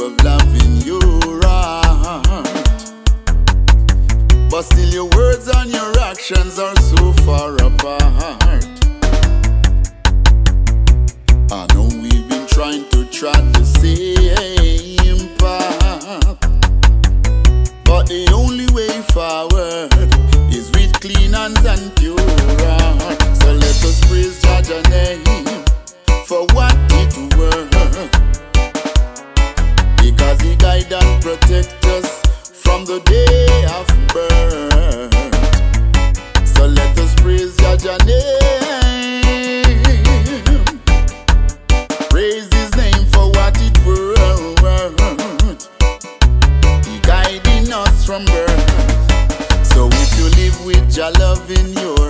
of loving your heart, But still, your words and your actions are so far apart. I know we've been trying to tread the same path. But the only way forward is with clean hands and pure heart. So let us praise Jah's name for what. Protect us from the day of birth. So let us praise Jah name. Praise His name for what it worth. He guiding us from birth. So if you live with Jah love in your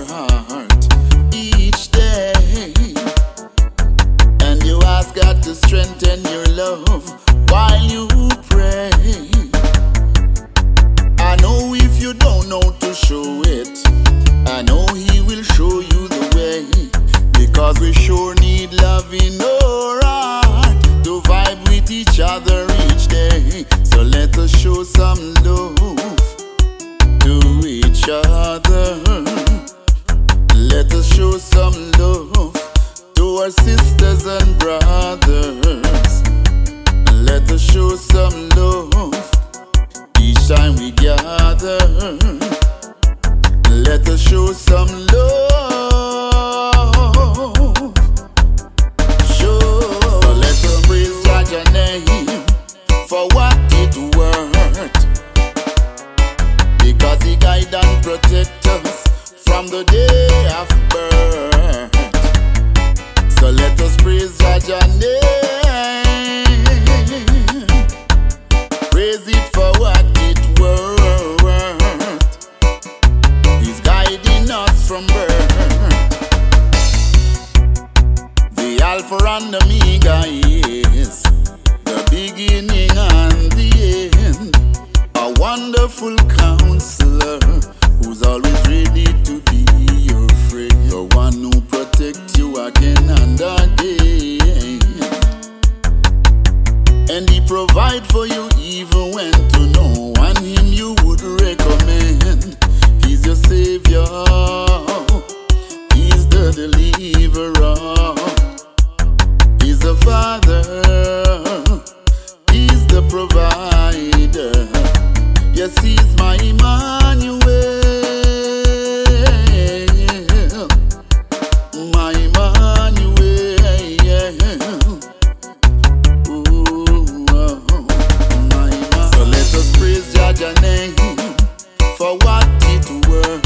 Let us show some love to our sisters and brothers. Let us show some love each time we gather. Let us show some love. From the day of birth. So let us praise Jah name. Praise it for what it worth. He's guiding us from birth. The Alpha and Omega And he provide for you it worth.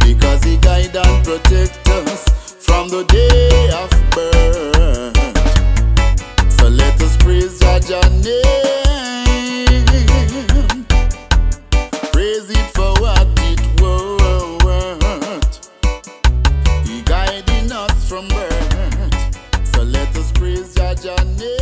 Because He guide and protect us from the day of birth. So let us praise Jah name. Praise it for what it worth. He guiding us from birth. So let us praise Jah name.